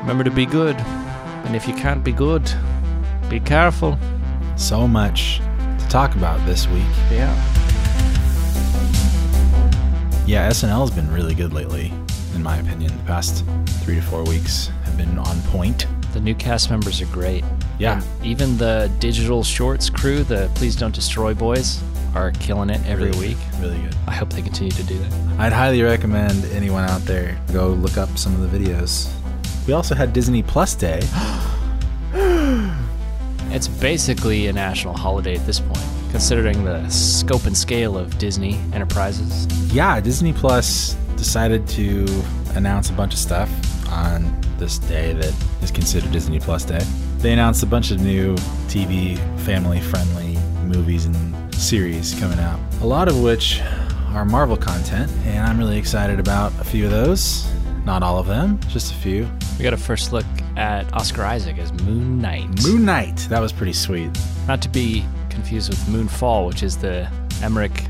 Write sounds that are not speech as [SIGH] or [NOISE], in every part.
Remember to be good. And if you can't be good, be careful. So much to talk about this week. Yeah. Yeah, SNL has been really good lately, in my opinion. The past three to four weeks have been on point. The new cast members are great. Yeah. And even the digital shorts crew, the Please Don't Destroy boys, are killing it every Really week. good. Really good. I hope they continue to do that. I'd highly recommend anyone out there go look up some of the videos. We also had Disney Plus Day. [GASPS] [GASPS] It's basically a national holiday at this point, considering the scope and scale of Disney enterprises. Yeah, Disney Plus decided to announce a bunch of stuff on this day that is considered Disney Plus Day. They announced a bunch of new TV, family friendly movies and series coming out, a lot of which are Marvel content, and I'm really excited about a few of those. Not all of them, just a few. We got a first look at Oscar Isaac as Moon Knight. Moon Knight, that was pretty sweet. Not to be confused with Moonfall, which is the Emmerich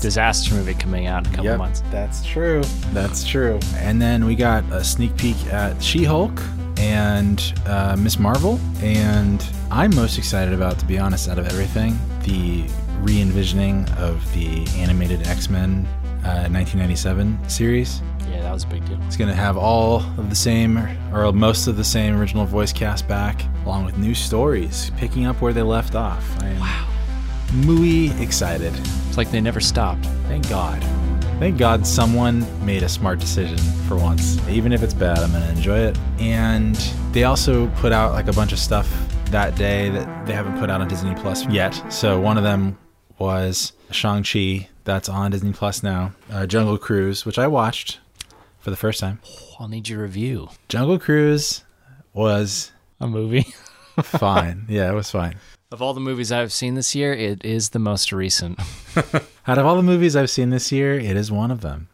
disaster movie coming out in a couple months. That's true. That's true. And then we got a sneak peek at She Hulk and uh, Miss Marvel. And I'm most excited about, to be honest, out of everything, the re envisioning of the animated X Men uh, 1997 series. Yeah, that was a big deal. It's going to have all of the same, or most of the same original voice cast back, along with new stories, picking up where they left off. I am Wow. muy excited. It's like they never stopped. Thank God. Thank God someone made a smart decision for once. Even if it's bad, I'm going to enjoy it. And they also put out like a bunch of stuff that day that they haven't put out on Disney Plus yet. So one of them was Shang-Chi, that's on Disney Plus now. Uh, Jungle Cruise, which I watched for the first time. I'll need your review. Jungle Cruise was A movie. [LAUGHS] fine. yeah, it was fine. of all the movies I've seen this year, it is the most recent. [LAUGHS] Out of all the movies I've seen this year, it is one of them.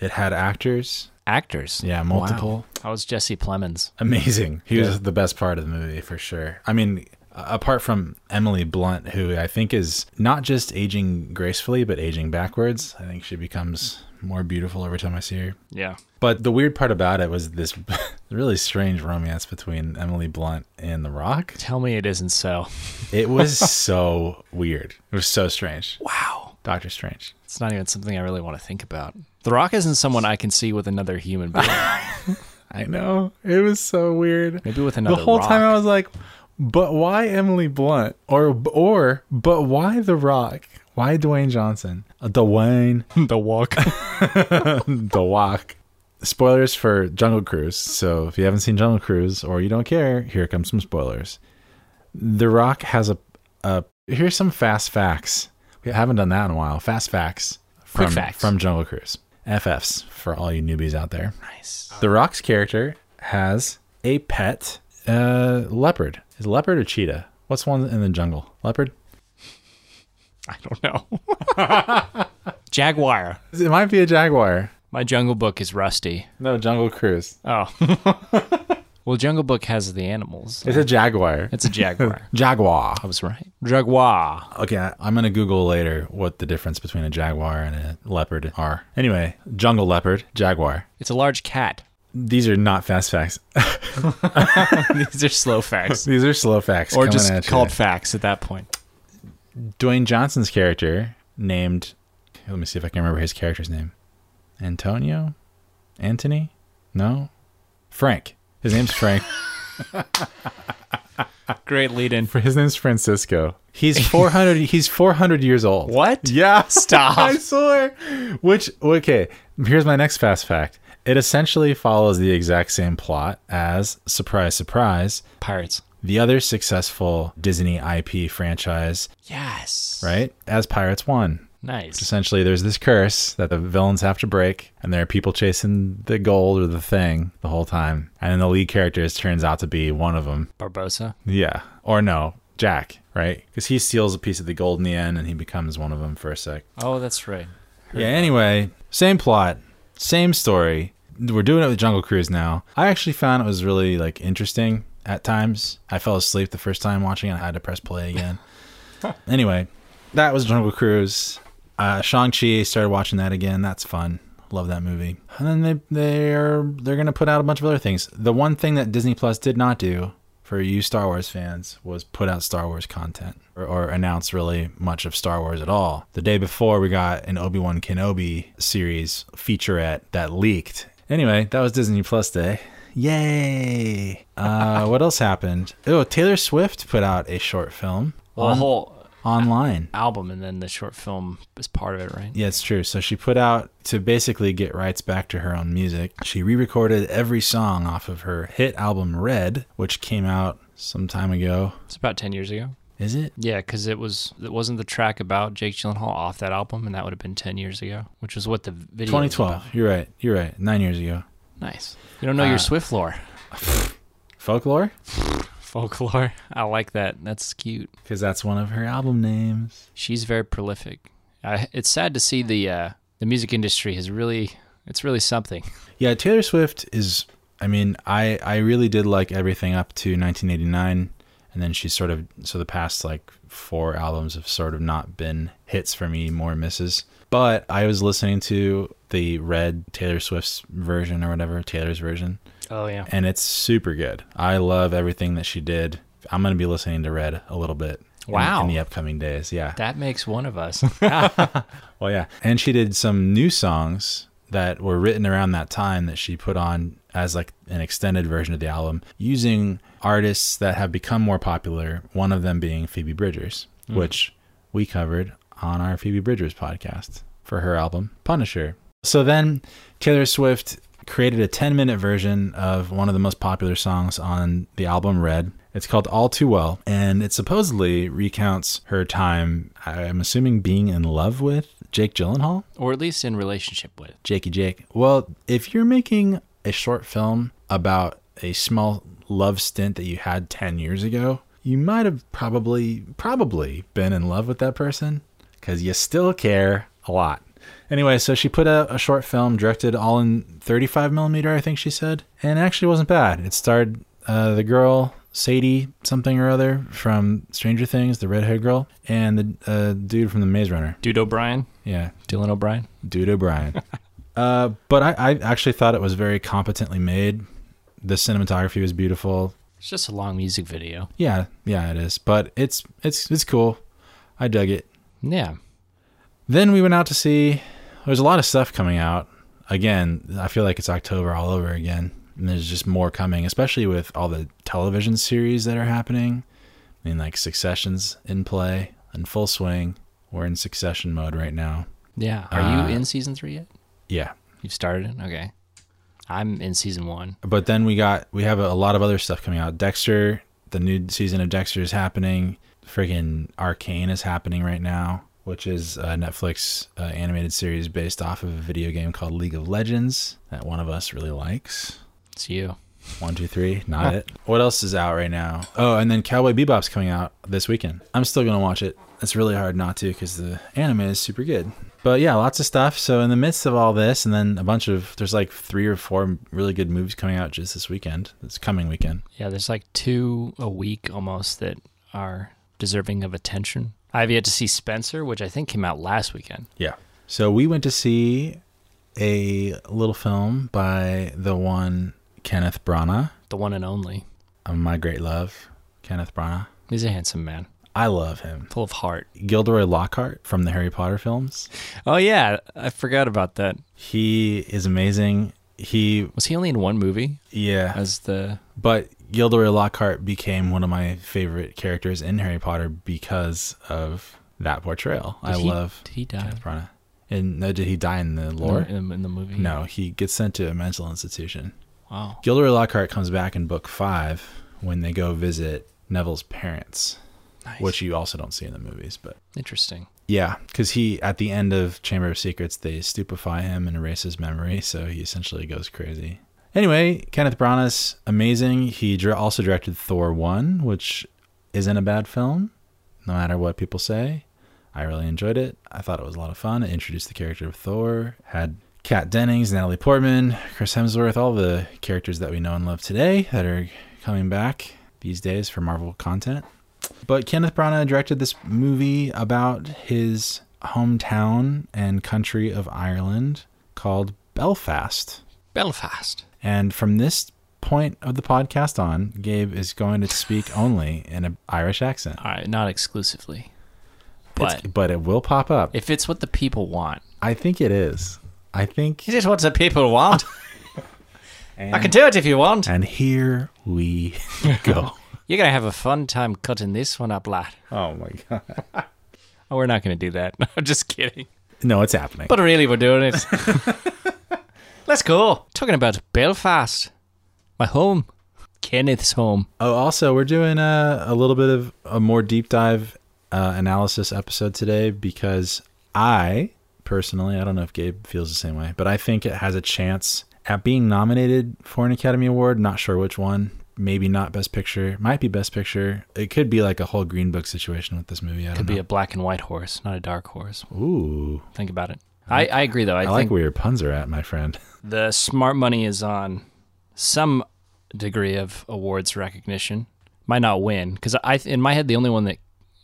It had actors. Actors. Yeah, multiple. Wow. How was Jesse Plemons? amazing. He was the best part of the movie for sure. I mean, apart from Emily Blunt, who I think is not just aging gracefully, but aging backwards. I think she becomes more beautiful every time I see her. Yeah. But the weird part about it was this [LAUGHS] really strange romance between Emily Blunt and The Rock. Tell me it isn't so. It was [LAUGHS] so weird. It was so strange. Wow. Doctor Strange. It's not even something I really want to think about. The Rock isn't someone I can see with another human being. [LAUGHS] I know. It was so weird. Maybe with another the whole rock. time I was like, but why Emily Blunt? Or or but why The Rock? Why Dwayne Johnson? Uh, Dwayne [LAUGHS] the walk. [LAUGHS] The Rock. Spoilers for Jungle Cruise. So if you haven't seen Jungle Cruise or you don't care, here comes some spoilers. The Rock has a a here's some fast facts. We haven't done that in a while. Fast facts from Quick facts. from Jungle Cruise. FFs for all you newbies out there. nice. The Rock's character has a pet uh, leopard. Is it leopard or cheetah? What's one in the jungle? Leopard? I don't know. [LAUGHS] Jaguar. It might be a jaguar. My Jungle Book is rusty. No, Jungle Cruise. Oh. [LAUGHS] well, Jungle Book has the animals. It's a jaguar. It's a jaguar. [LAUGHS] Jaguar. I was right. Jaguar. Okay, I- I'm gonna Google later what the difference between a jaguar and a leopard are. Anyway, jungle leopard, jaguar. It's a large cat. These are not fast facts. [LAUGHS] [LAUGHS] These are slow facts. These are slow facts. or coming just at you. called facts at that point. Dwayne Johnson's character named. Let me see if I can remember his character's name. Antonio, Anthony, no, Frank. His name's Frank. [LAUGHS] Great lead in. His name's Francisco. He's [LAUGHS] 400. he's 400 years old. What? Yeah. [LAUGHS] Stop. I swear. Which okay. Here's my next fast fact. It essentially follows the exact same plot as surprise, surprise, Pirates. the other successful Disney IP franchise, Yes. right? As Pirates One. Nice. Essentially, there's this curse that the villains have to break, and there are people chasing the gold or the thing the whole time. And then the lead character turns out to be one of them. Barbossa. Yeah. Or no, Jack, right? Because he steals a piece of the gold in the end and he becomes one of them for a sec. Oh, that's right. Yeah, anyway, same plot, same story. We're doing it with Jungle Cruise now. I actually found it was really like interesting at times. I fell asleep the first time watching it. I had to press play again. [LAUGHS] anyway, that was Jungle Cruise. Uh, Shang Chi started watching that again. That's fun. Love that movie. And then they they are they're gonna put out a bunch of other things. The one thing that Disney Plus did not do for you Star Wars fans was put out Star Wars content or, or announce really much of Star Wars at all. The day before, we got an Obi Wan Kenobi series featurette that leaked. Anyway, that was Disney Plus Day. Yay! Uh, [LAUGHS] what else happened? Oh, Taylor Swift put out a short film Well, the whole online. album and then the short film is part of it, right? Yeah, it's true. So she put out to basically get rights back to her own music. She re-recorded every song off of her hit album Red, which came out some time ago. It's about 10 years ago. Is it? Yeah, because it was it wasn't the track about Jake Gyllenhaal off that album, and that would have been 10 years ago, which was what the video. was 2012. about. You're right. You're right. Nine years ago. Nice. You don't know Uh, your Swift lore. [LAUGHS] Folklore? [LAUGHS] Folklore. [LAUGHS] I like that. That's cute. Because that's one of her album names. She's very prolific. I, it's sad to see the uh, the music industry has really it's really something. [LAUGHS] Yeah, Taylor Swift is. I mean, I I really did like everything up to 1989, and then she's sort of so the past like four albums have sort of not been hits for me, more misses. But I was listening to the Red Taylor Swift's version or whatever Taylor's version, Oh yeah. and it's super good. I love everything that she did. I'm gonna be listening to Red a little bit. in- Wow. in the upcoming days, yeah. That makes one of us. [LAUGHS] [LAUGHS] Well, yeah. And she did some new songs that were written around that time that she put on as like an extended version of the album using artists that have become more popular, one of them being Phoebe Bridgers, mm. which we covered on our Phoebe Bridgers podcast for her album Punisher. So then Taylor Swift created a 10 minute version of one of the most popular songs on the album Red. It's called All Too Well, and it supposedly recounts her time, I'm assuming, being in love with Jake Gyllenhaal. or at least in relationship with. Jakey Jake. Well, if you're making a short film about a small love stint that you had 10 years ago, you might have probably, probably been in love with that person because you still care a lot. Anyway, so she put out a short film directed all in 35 millimeter, I think she said, and it actually wasn't bad. It starred uh, the girl Sadie something or other from Stranger Things, the redhead girl, and the uh, dude from the Maze Runner. Dude O'Brien, Yeah, Dylan O'Brien. Dude O'Brien. [LAUGHS] uh, but I, I actually thought it was very competently made. The cinematography was beautiful. It's just a long music video. Yeah, yeah, it is. But it's it's it's cool. I dug it. Yeah. Then we went out to see. There's a lot of stuff coming out. Again, I feel like it's October all over again. And there's just more coming, especially with all the television series that are happening. I mean, like Succession's in play in full swing. We're in Succession mode right now. Yeah. Are Uh, you in season three yet? Yeah, You've started it? Okay. I'm in season one. but then we got we have a, lot of other stuff coming out. Dexter, the new season of Dexter is happening. Friggin' Arcane is happening right now, which is a Netflix uh, animated series based off of a video game called League of Legends that one of us really likes. It's you. One, two, three, [LAUGHS] not it. What else is out right now? Oh, and then Cowboy Bebop's coming out this weekend. I'm still gonna watch it. It's really hard not to because the anime is super good. But yeah, lots of stuff. So in the midst of all this, and then a bunch of there's like three or four really good movies coming out just this weekend. This coming weekend. Yeah, there's like two a week almost that are deserving of attention. I have yet to see Spencer, which I think came out last weekend. Yeah. So we went to see a little film by the one Kenneth Branagh, The one and only. uh, my great love, Kenneth Branagh. He's a handsome man, I love him. full of heart. Gilderoy Lockhart from the Harry Potter films. Oh yeah, I forgot about that. He is amazing. He, Was he only in one movie yeah, as the? but Gilderoy Lockhart became one of my favorite characters in Harry Potter because of that portrayal. I he- love Did he die? Kenneth Branagh. And no, did he die in the lore? in, in the movie? No, he gets sent to a mental institution. Wow. Gilderoy Lockhart comes back in book five when they go visit Neville's parents, Nice. which you also don't see in the movies. But Interesting. yeah, because he at the end of Chamber of Secrets they stupefy him and erase his memory, so he essentially goes crazy. Anyway, Kenneth Branagh's amazing. He also directed Thor one, which isn't a bad film, no matter what people say. I really enjoyed it. I thought it was a lot of fun. It introduced the character of Thor, had Kat Dennings, Natalie Portman, Chris Hemsworth, all the characters that we know and love today that are coming back these days for Marvel content. But Kenneth Branagh directed this movie about his hometown and country of Ireland called Belfast. Belfast. And from this point of the podcast on, Gabe is going to speak [SIGHS] only in an Irish accent. All right, not exclusively. It's- But but it will pop up. if it's what the people want, I think it is. I think. is it what the people want? And, [LAUGHS] I can do it if you want. and here we go. [LAUGHS] You're gonna have a fun time cutting this one up, lad. Oh my god. [LAUGHS] Oh, we're not gonna do that. [LAUGHS] I'm just kidding. No, it's happening. But really, we're doing it. [LAUGHS] Let's go. Talking about Belfast, my home, Kenneth's home. Oh, also, we're doing a, a little bit of a more deep dive uh, analysis episode today because I personally, I don't know if Gabe feels the same way, but I think it has a chance at being nominated for an Academy Award. Not sure which one. Maybe not Best Picture. Might be Best Picture. It could be like a whole Green Book situation with this movie. I don't Could be a black and white horse, not a dark horse. Ooh, Think about it. I, I agree, though. I, I, think like where your puns are at, my friend. [LAUGHS] the smart money is on some degree of awards recognition. Might not win because I, in my head, the only one that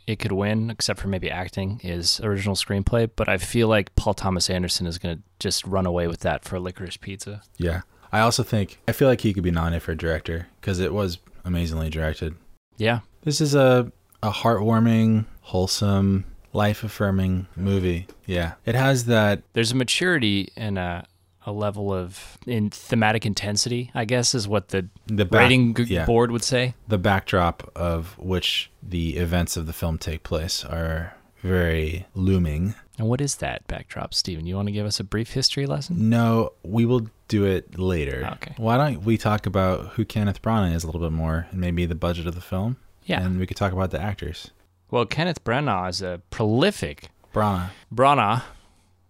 it could win, except for maybe acting, is original screenplay. But I feel like Paul Thomas Anderson is going to just run away with that for Licorice Pizza. Yeah. I also think I feel like he could be nominated for director because it was amazingly directed. Yeah, This is a a heartwarming, wholesome, life affirming movie. Yeah. It has that there's a maturity and a a level of in thematic intensity. I guess is what the the back, rating g- yeah, board would say. the backdrop of which the events of the film take place are very looming. And what is that backdrop, Steven? You want to give us a brief history lesson? No, we will do it later. Ah, okay. Why don't we talk about who Kenneth Branagh is a little bit more and maybe the budget of the film? Yeah. And we could talk about the actors. Well, Kenneth Branagh is a prolific Branagh. Branagh.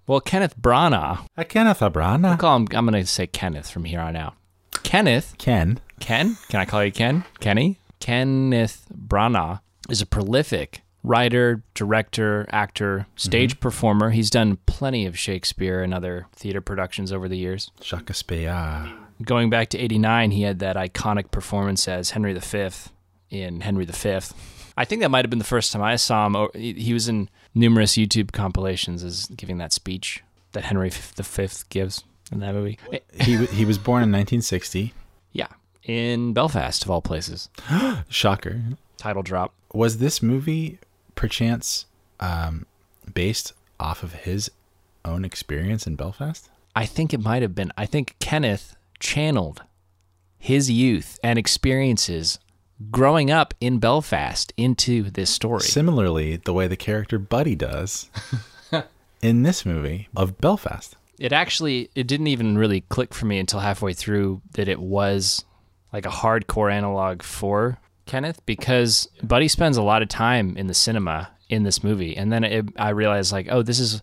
Well, Kenneth Branagh. A Kenneth Branagh. call him. I'm going to say Kenneth from here on out. Kenneth, Ken. Ken. Can I call you Ken? Kenny. Kenneth Branagh is a prolific writer, director, actor, mhm. stage performer. He's done plenty of Shakespeare and other theater productions over the years. Shakespeare. Going back to 89, he had that iconic performance as Henry V in Henry V. I think that might have been the first time I saw him. Oh, he he was in numerous YouTube compilations as giving that speech that Henry V gives in that movie. He he was born in 1960. Yeah, in Belfast, of all places. [GASPS] Shocker. Title drop. Was this movie perchance um, based off of his own experience in Belfast? I think it might have been. I think Kenneth channeled his youth and experiences growing up in Belfast into this story. Similarly, the way the character Buddy does [LAUGHS] in this movie of Belfast. it actually it didn't even really click for me until halfway through that it was like a hardcore analog for Kenneth because Buddy spends a lot of time in the cinema in this movie and then it, I realized like oh this is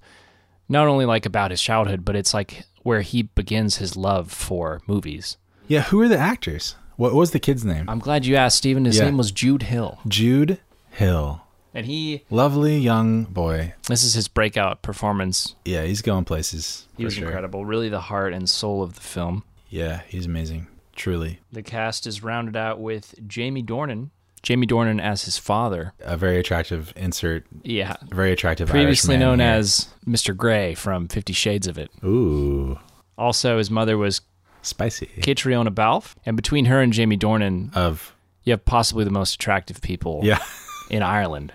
not only like about his childhood but it's like where he begins his love for movies. Yeah, who are the actors? What was the kid's name? I'm glad you asked Steven his Yeah. name was Jude Hill Jude Hill. and he Lovely young boy. this is his breakout performance. Yeah, he's going places. He was sure. incredible, really the heart and soul of the film. Yeah, he's amazing. Truly. The cast is rounded out with Jamie Dornan. Jamie Dornan as his father. A very attractive insert. Yeah. Very attractive Previously known here. as Mr. Grey from Fifty Shades of It. Ooh, Also, his mother was spicy. Caitríona Balfe. And between her and Jamie Dornan, Of you have possibly the most attractive people yeah, [LAUGHS] in Ireland.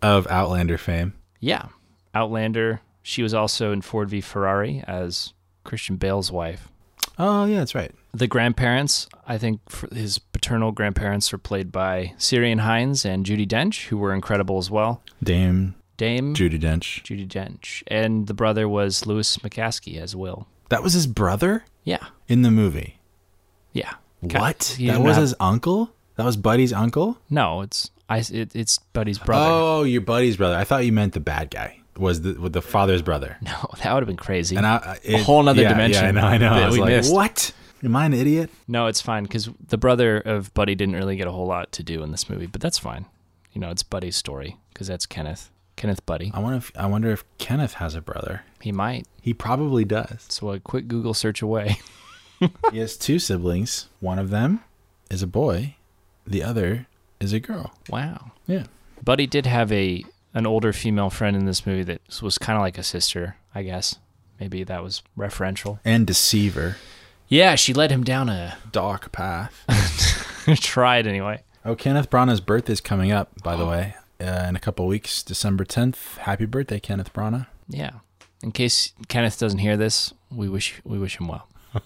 of Outlander fame. Yeah. Outlander. She was also in Ford v Ferrari as Christian Bale's wife. Oh yeah, that's right. The grandparents, I think his paternal grandparents, are played by Ciarán Hinds and Judi Dench, who were incredible as well. Dame Dame Judi Dench. Judi Dench. And the brother was Lewis McAskie as Will. That was his brother Yeah. in the movie. Yeah. What? he That was have- his uncle. That was Buddy's uncle. No, it's I. It, it's Buddy's brother. Oh, your buddy's brother. I thought you meant the bad guy. Was the with the father's brother? [LAUGHS] No, that would have been crazy. And I, A whole nother yeah, dimension Yeah, I know. I know. I was like, missed. what? Am I an idiot? no, it's fine because the brother of Buddy didn't really get a whole lot to do in this movie, but that's fine. You know, it's Buddy's story because that's Kenneth. Kenneth Buddy. I wonder if I wonder if Kenneth has a brother. He might. He probably does. So a quick Google search away. [LAUGHS] he has [LAUGHS] two siblings. One of them is a boy, the other is a girl. Wow. Yeah. Buddy did have a an older female friend in this movie that was kind of like a sister, I guess. Maybe that was referential. And deceiver. Yeah, she led him down a Dark path. [LAUGHS] tried anyway. Oh, Kenneth Branagh's birthday's coming up, by the way, uh, in a couple weeks, December 10th. Happy birthday, Kenneth Branagh. Yeah. In case Kenneth doesn't hear this, we wish we wish him well. [LAUGHS]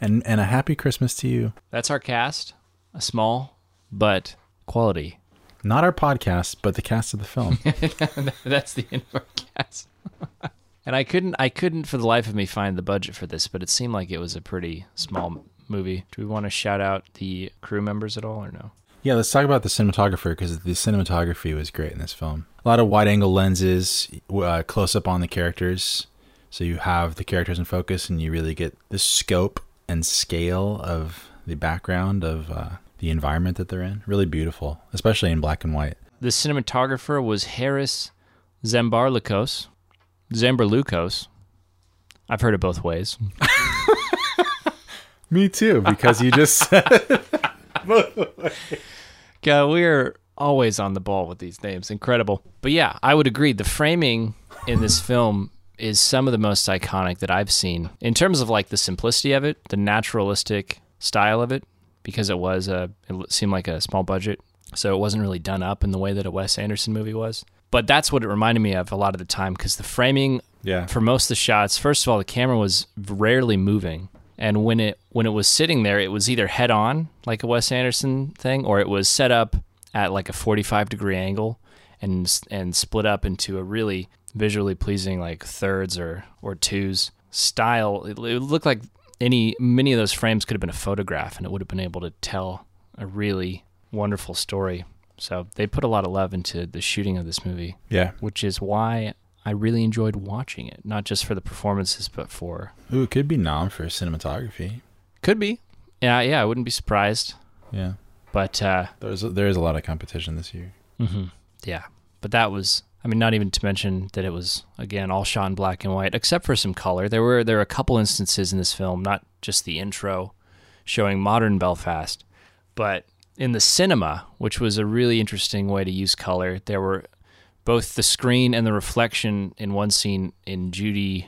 And and a happy Christmas to you. That's our cast. A small but quality. Not our podcast, but the cast of the film. [LAUGHS] That's the end of our cast. [LAUGHS] and I couldn't I couldn't for the life of me find the budget for this, but it seemed like it was a pretty small movie. Do we want to shout out the crew members at all or no? yeah, let's talk about the cinematographer because the cinematography was great in this film. A lot of wide angle lenses, uh, close up on the characters. So you have the characters in focus and you really get the scope and scale of the background of uh, the environment that they're in. Really beautiful, especially in black and white. The cinematographer was Haris Zambarloukos. Zambarloukos. I've heard it both ways. [LAUGHS] Me too, because you just said [LAUGHS] God, we're always on the ball with these names. Incredible. But yeah, I would agree. The framing in this film is some of the most iconic that I've seen in terms of like the simplicity of it, the naturalistic style of it, because it was a, it seemed like a small budget. So it wasn't really done up in the way that a Wes Anderson movie was. But that's what it reminded me of a lot of the time because the framing yeah. for most of the shots, first of all, the camera was rarely moving, and when it when it was sitting there, it was either head on like a Wes Anderson thing, or it was set up at like a forty five degree angle and and split up into a really visually pleasing like thirds or or twos style. It, it looked like any many of those frames could have been a photograph, and it would have been able to tell a really wonderful story. So they put a lot of love into the shooting of this movie Yeah. which is why I really enjoyed watching it, not just for the performances, but for Ooh, it could be nom for cinematography. could be, yeah, yeah, I wouldn't be surprised, Yeah. but uh, There's there is a lot of competition this year. mhm, yeah, but that was, I mean, not even to mention that it was again all shot in black and white, except for some color. There were there were a couple instances in this film, not just the intro, showing modern Belfast, but in the cinema, which was a really interesting way to use color. There were both the screen and the reflection in one scene in Judi,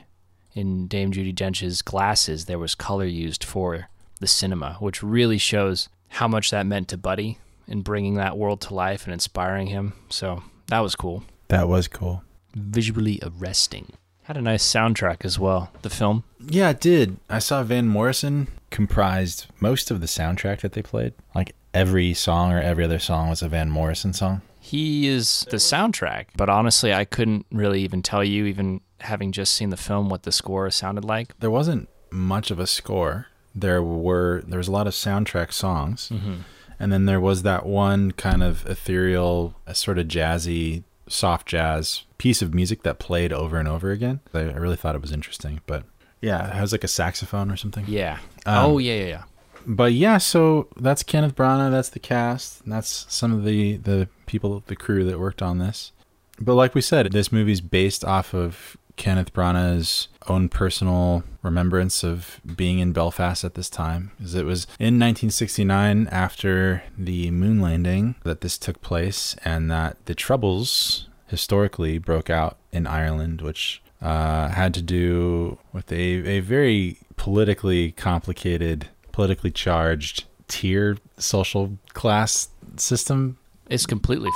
in Dame Judi Dench's glasses. There was color used for the cinema, which really shows how much that meant to Buddy in bringing that world to life and inspiring him. So that was cool. That was cool. Visually arresting. Had a nice soundtrack as well. The film. Yeah, it did. I saw Van Morrison comprised most of the soundtrack that they played. Like every song or every other song was a Van Morrison song. He is the soundtrack, but honestly, I couldn't really even tell you, even having just seen the film, what the score sounded like. There wasn't much of a score. There were there was a lot of soundtrack songs. Mm-hmm. And then there was that one kind of ethereal, sort of jazzy, soft jazz piece of music that played over and over again. I, I really thought it was interesting, but yeah, it has like a saxophone or something. Yeah. Um, oh yeah, yeah, yeah. But yeah, so that's Kenneth Branagh. That's the cast. and That's some of the the people, the crew that worked on this. But like we said, this movie's based off of Kenneth Branagh's own personal remembrance of being in Belfast at this time. As it was in 1969, after the moon landing, that this took place, and that the troubles historically broke out in Ireland, which uh, had to do with a, a very politically complicated, politically charged tier social class system. It's completely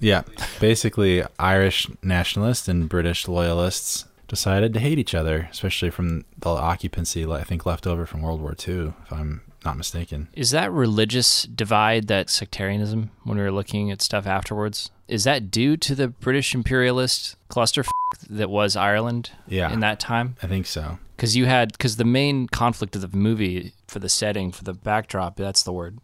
Yeah, basically, Irish nationalists and British loyalists decided to hate each other, especially from the occupancy I think left over from World War II, if I'm not mistaken. Is that religious divide, that sectarianism, when we were looking at stuff afterwards? Is that due to the British imperialist cluster that was Ireland Yeah, in that time? I think so. Because you had, because the main conflict of the movie for the setting, for the backdrop, that's the word,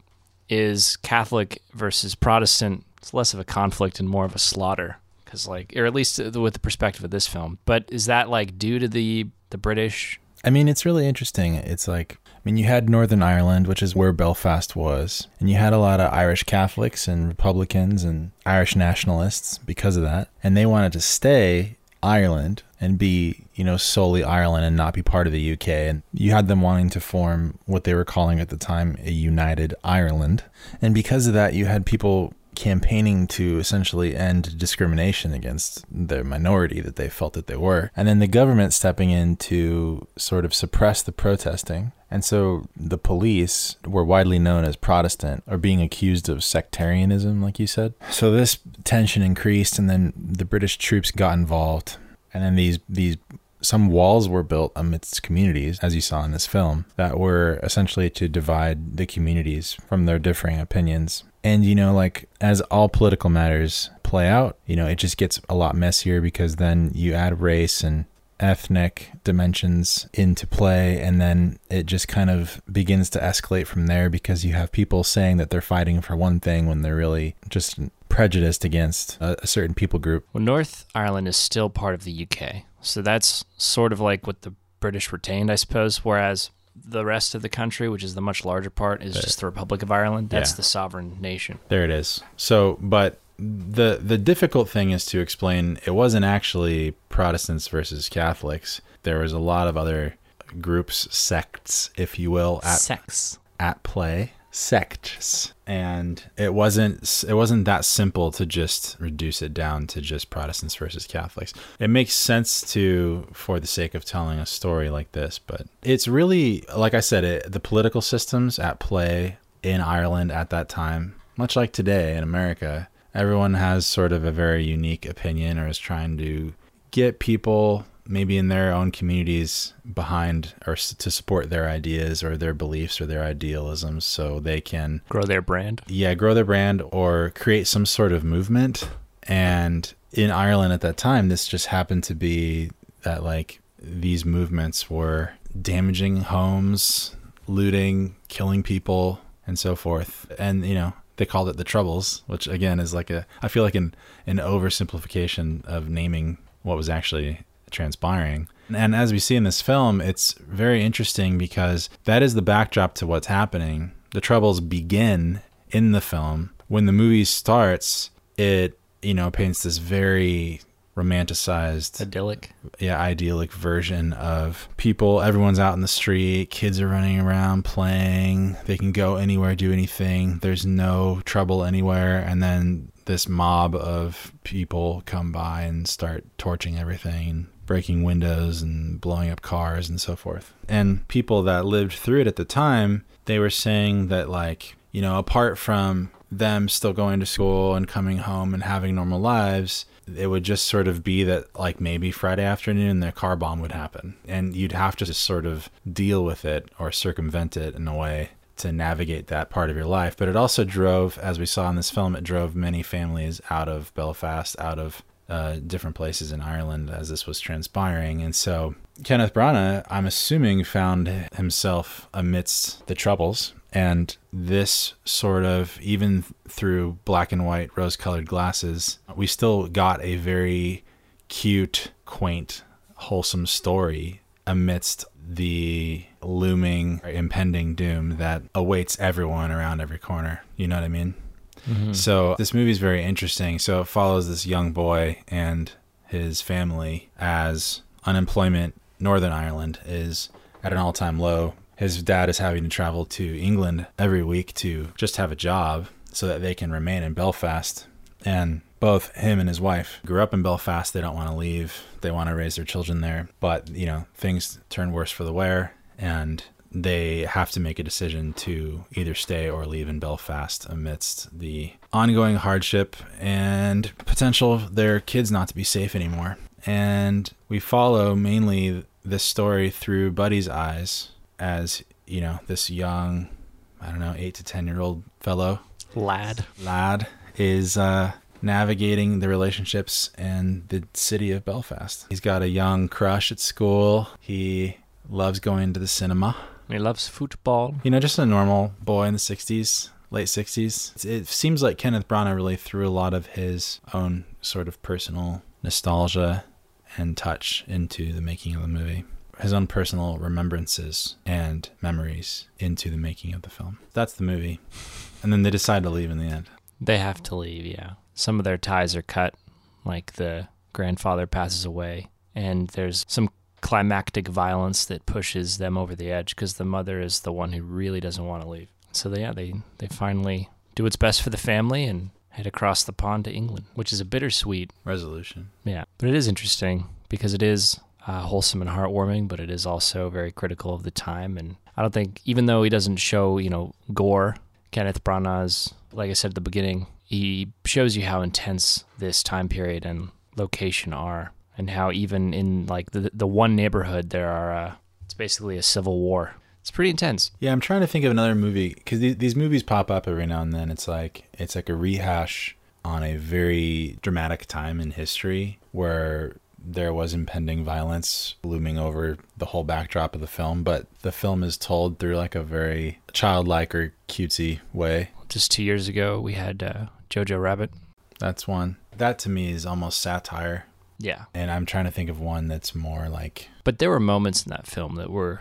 is Catholic versus Protestant. It's less of a conflict and more of a slaughter. Because, like, or at least uh, with the perspective of this film. But is that, like, due to the the British? I mean, it's really interesting. It's like, I mean, you had Northern Ireland, which is where Belfast was, and you had a lot of Irish Catholics and Republicans and Irish nationalists because of that. And they wanted to stay Ireland and be, you know, solely Ireland and not be part of the UK. And you had them wanting to form what they were calling at the time a united Ireland. And because of that, you had people campaigning to essentially end discrimination against the minority that they felt that they were. And then the government stepping in to sort of suppress the protesting. And so the police were widely known as Protestant or being accused of sectarianism, like you said. So this tension increased, and then the British troops got involved. And then these, these, some walls were built amidst communities, as you saw in this film, that were essentially to divide the communities from their differing opinions. And, you know, like as all political matters play out, you know, it just gets a lot messier because then you add race and ethnic dimensions into play and then it just kind of begins to escalate from there because you have people saying that they're fighting for one thing when they're really just prejudiced against a, a certain people group. Well, North Ireland is still part of the UK. So that's sort of like what the British retained, I suppose, whereas the rest of the country, which is the much larger part, is just the Republic of Ireland. That's Yeah. the sovereign nation. There it is. So, but the the difficult thing is to explain it wasn't actually Protestants versus Catholics. There was a lot of other groups, sects, if you will, at Sex. at play sects and it wasn't it wasn't that simple to just reduce it down to just protestants versus catholics. It makes sense to for the sake of telling a story like this but it's really like i said it, the political systems at play in ireland at that time much like today in america everyone has sort of a very unique opinion or is trying to get people maybe in their own communities behind or s- to support their ideas or their beliefs or their idealisms so they can Grow their brand. yeah grow their brand or create some sort of movement and in Ireland at that time this just happened to be that like these movements were damaging homes looting killing people and so forth and you know they called it the troubles which again is like a i feel like an an oversimplification of naming what was actually transpiring. And as we see in this film it's very interesting because that is the backdrop to what's happening. The troubles begin in the film. When the movie starts it you know paints this very romanticized Idyllic. yeah idyllic version of people. Everyone's out in the street. Kids are running around playing. They can go anywhere do anything. There's no trouble anywhere. And then this mob of people come by and start torching everything breaking windows and blowing up cars and so forth. And people that lived through it at the time they were saying that like you know apart from them still going to school and coming home and having normal lives it would just sort of be that like maybe Friday afternoon the car bomb would happen. And you'd have to just sort of deal with it or circumvent it in a way to navigate that part of your life but it also drove as we saw in this film it drove many families out of Belfast out of uh, different places in Ireland as this was transpiring. And so Kenneth Branagh I'm assuming found himself amidst the troubles. And this sort of even through black and white rose colored glasses we still got a very cute quaint wholesome story amidst the looming impending doom that awaits everyone around every corner. You know what i mean? Mm-hmm. So this movie is very interesting. So it follows this young boy and his family as unemployment northern ireland is at an all-time low. His dad is having to travel to England every week to just have a job so that they can remain in Belfast. And both him and his wife grew up in Belfast. They don't want to leave. They want to raise their children there. But, you know, things turn worse for the wear and they have to make a decision to either stay or leave in Belfast amidst the ongoing hardship and potential of their kids not to be safe anymore. And we follow mainly this story through Buddy's eyes as you know this young i don't know 8 to 10 year old fellow Lad. lad is uh navigating the relationships in the city of belfast. He's got a young crush at school. He loves going to the cinema. He loves football. you know just a normal boy in the 60s late 60s it seems like kenneth branagh really threw a lot of his own sort of personal nostalgia and touch into the making of the movie. His own personal remembrances and memories into the making of the film. That's the movie. And then they decide to leave in the end. They have to leave, yeah. Some of their ties are cut, like the grandfather passes away and there's some climactic violence that pushes them over the edge because the mother is the one who really doesn't want to leave. So they, yeah, they they finally do what's best for the family and head across the pond to England, which is a bittersweet Resolution. yeah. But it is interesting because it is uh, wholesome and heartwarming, but it is also very critical of the time. And I don't think, even though he doesn't show, you know, gore, Kenneth Branagh's, like I said at the beginning, he shows you how intense this time period and location are, and how even in like the the one neighborhood there are, uh, it's basically a civil war. It's pretty intense. Yeah, I'm trying to think of another movie because these, these movies pop up every now and then. It's like it's like a rehash on a very dramatic time in history where there was impending violence looming over the whole backdrop of the film, but the film is told through like a very childlike or cutesy way. Just two years ago, we had uh, Jojo Rabbit. That's one. That to me is almost satire, Yeah, and I'm trying to think of one that's more like But there were moments in that film that were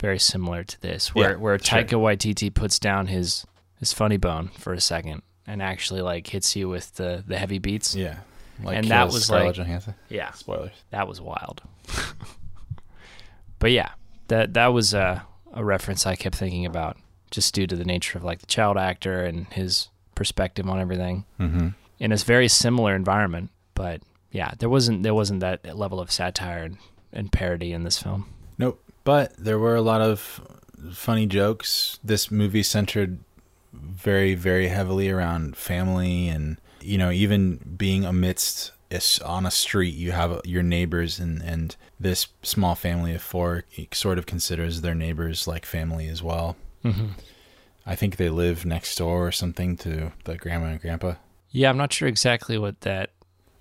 very similar to this, where Yeah, where sure. Taika Waititi puts down his his funny bone for a second and actually like hits you with the the heavy beats. yeah, like And that was Scarlett like- Johansson. Yeah, Spoilers. that was wild. [LAUGHS] but yeah, that that was a a reference I kept thinking about just due to the nature of like the child actor and his perspective on everything Mm-hmm. in a very similar environment. But yeah, there wasn't there wasn't that level of satire and, and parody in this film. Nope. But there were a lot of funny jokes. This movie centered very, very heavily around family and, you know, even being amidst on a street, you have your neighbors and, and this small family of four sort of considers their neighbors like family as well. Mm-hmm. I think they live next door or something to the grandma and grandpa. Yeah, I'm not sure exactly what that.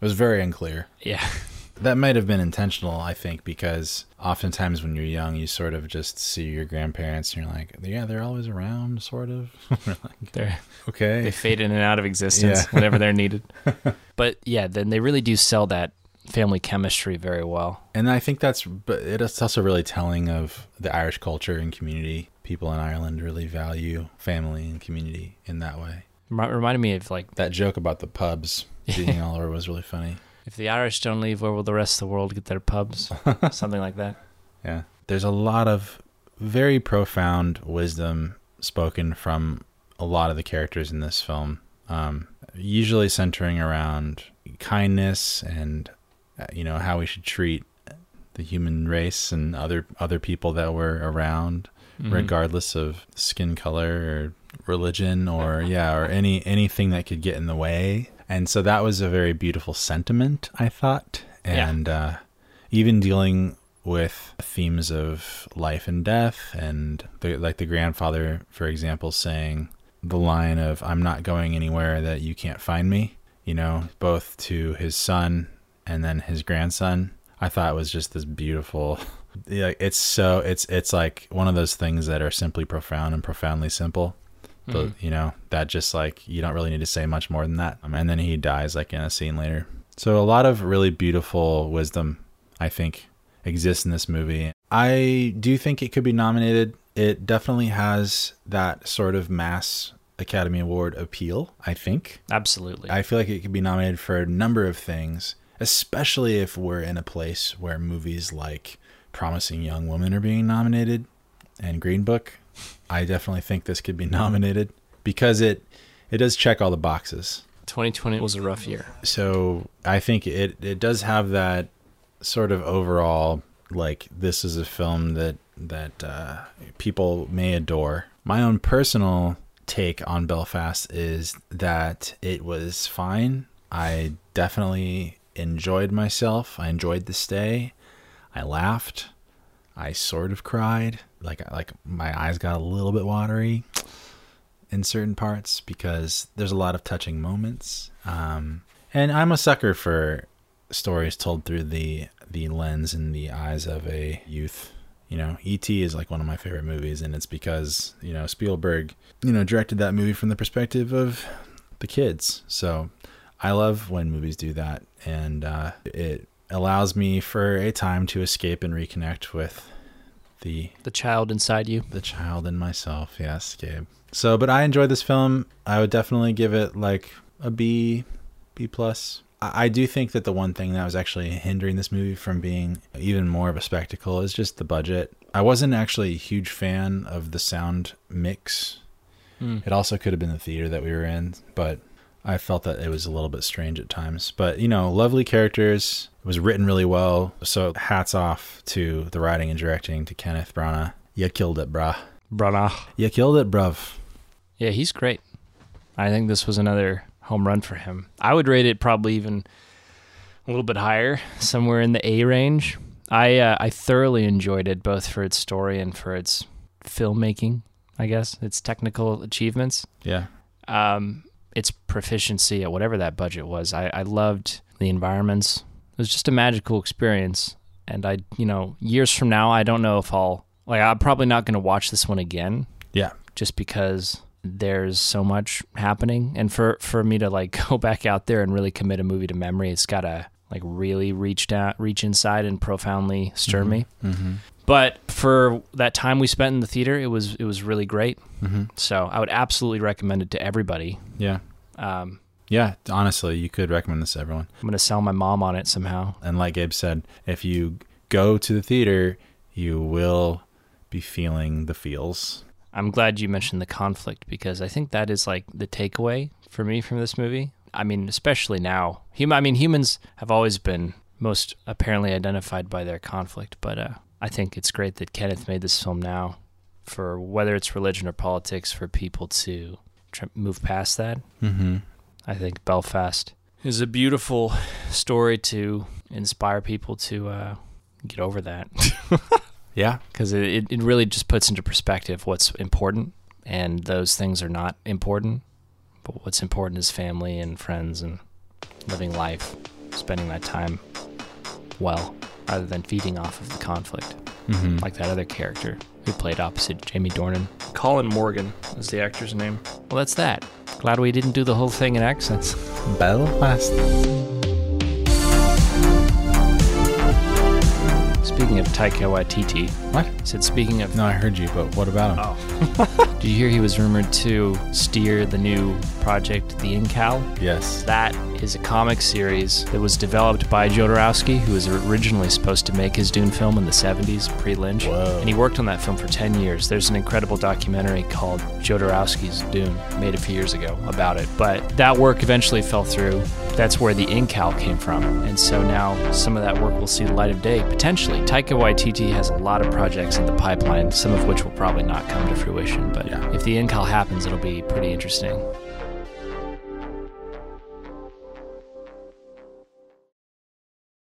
It was very unclear. Yeah, [LAUGHS] That might have been intentional, I think, because oftentimes when you're young, you sort of just see your grandparents and you're like, yeah, they're always around, sort of. [LAUGHS] Like, they okay. they fade in and out of existence Yeah. whenever they're needed. [LAUGHS] but yeah, then they really do sell that family chemistry very well. And I think that's, but it's also really telling of the Irish culture and community. People in Ireland really value family and community in that way. Reminded me of like, That joke about the pubs [LAUGHS] being all over was really funny. If the Irish don't leave, where will the rest of the world get their pubs? [LAUGHS] Something like that. Yeah. There's a lot of very profound wisdom spoken from a lot of the characters in this film, um, usually centering around kindness and, uh, you know, how we should treat the human race and other other people that were around Mhm. regardless of skin color or religion or yeah or any anything that could get in the way and so that was a very beautiful sentiment i thought Yeah. and uh, even dealing with themes of life and death and the, like the grandfather for example saying the line of i'm not going anywhere that you can't find me you know both to his son and then his grandson i thought was just this beautiful [LAUGHS] yeah, it's so it's it's like one of those things that are simply profound and profoundly simple. But Mhm. you know that just like you don't really need to say much more than that. Um, and then he dies like in a scene later. So a lot of really beautiful wisdom, I think, exists in this movie. I do think it could be nominated. It definitely has that sort of mass Academy Award appeal. I think. Absolutely. I feel like it could be nominated for a number of things, especially if we're in a place where movies like Promising Young Woman are being nominated and Green Book. I definitely think this could be [LAUGHS] nominated because it it does check all the boxes. 2020 was a rough year. So I think it it does have that sort of overall like this is a film that that uh, people may adore. My own personal take on Belfast is that it was fine. I definitely enjoyed myself. I enjoyed the stay. I laughed. I sort of cried. Like like my eyes got a little bit watery in certain parts because there's a lot of touching moments. Um, and I'm a sucker for stories told through the the lens and the eyes of a youth. You know, E.T. is like one of my favorite movies, and it's because you know Spielberg, you know, directed that movie from the perspective of the kids. So I love when movies do that, and uh, it allows me for a time to escape and reconnect with the The child inside you. the child in myself. Yes, Gabe. So, but I enjoyed this film. I would definitely give it like a B, B plus. I I do think that the one thing that was actually hindering this movie from being even more of a spectacle is just the budget. I wasn't actually a huge fan of the sound mix. Hmm. It also could have been the theater that we were in, but I felt that it was a little bit strange at times. But, you know, lovely characters. It was written really well. So hats off to the writing and directing to Kenneth Branagh. You killed it, brah. Branagh. You killed it, bruv. Yeah, he's great. I think this was another home run for him. I would rate it probably even a little bit higher, somewhere in the A range. I uh, I thoroughly enjoyed it both for its story and for its filmmaking. I guess its technical achievements, Yeah. um, its proficiency at whatever that budget was. I, I loved the environments. It was just a magical experience. And I, you know, years from now, I don't know if I'll like. I'm probably not going to watch this one again Yeah. just because there's so much happening and for for me to like [LAUGHS] go back out there and really commit a movie to memory it's got to like really reach down reach inside and profoundly stir me Mm-hmm. but for that time we spent in the theater it was it was really great Mm-hmm. so i would absolutely recommend it to everybody Yeah. um, Yeah. Honestly, you could recommend this to everyone. i'm gonna sell my mom on it somehow And like Gabe said, if you go to the theater, you will be feeling the feels. i'm glad you mentioned the conflict because i think that is like the takeaway for me from this movie i mean especially now hum- i mean humans have always been most apparently identified by their conflict but uh, i think it's great that kenneth made this film now for whether it's religion or politics for people to tr- move past that Mm-hmm. I think belfast. Is a beautiful story to inspire people to uh, get over that. [LAUGHS] Yeah. because it, it- it really just puts into perspective what's important and those things are not important but what's important is family and friends and living life spending that time well rather than feeding off of the conflict. Mm-hmm. like that other character who played opposite jamie dornan. Colin morgan is the actor's name. Well that's that glad we didn't do the whole thing in accents Belfast. speaking of taika waititi What? I said speaking of No, I heard you, but what about him? Oh. [LAUGHS] Did you hear he was rumored to steer the new project, The Incal? Yes. That is a comic series that was developed by Jodorowsky, who was originally supposed to make his Dune film in the 70s, pre Lynch. And he worked on that film for 10 years. There's an incredible documentary called Jodorowsky's Dune, made a few years ago, about it. But that work eventually fell through. That's where the Incal came from. And so now some of that work will see the light of day, potentially. Taika Waititi has a lot of projects in the pipeline, some of which will probably not come to fruition. But Yeah. if the Incal happens, it'll be pretty interesting.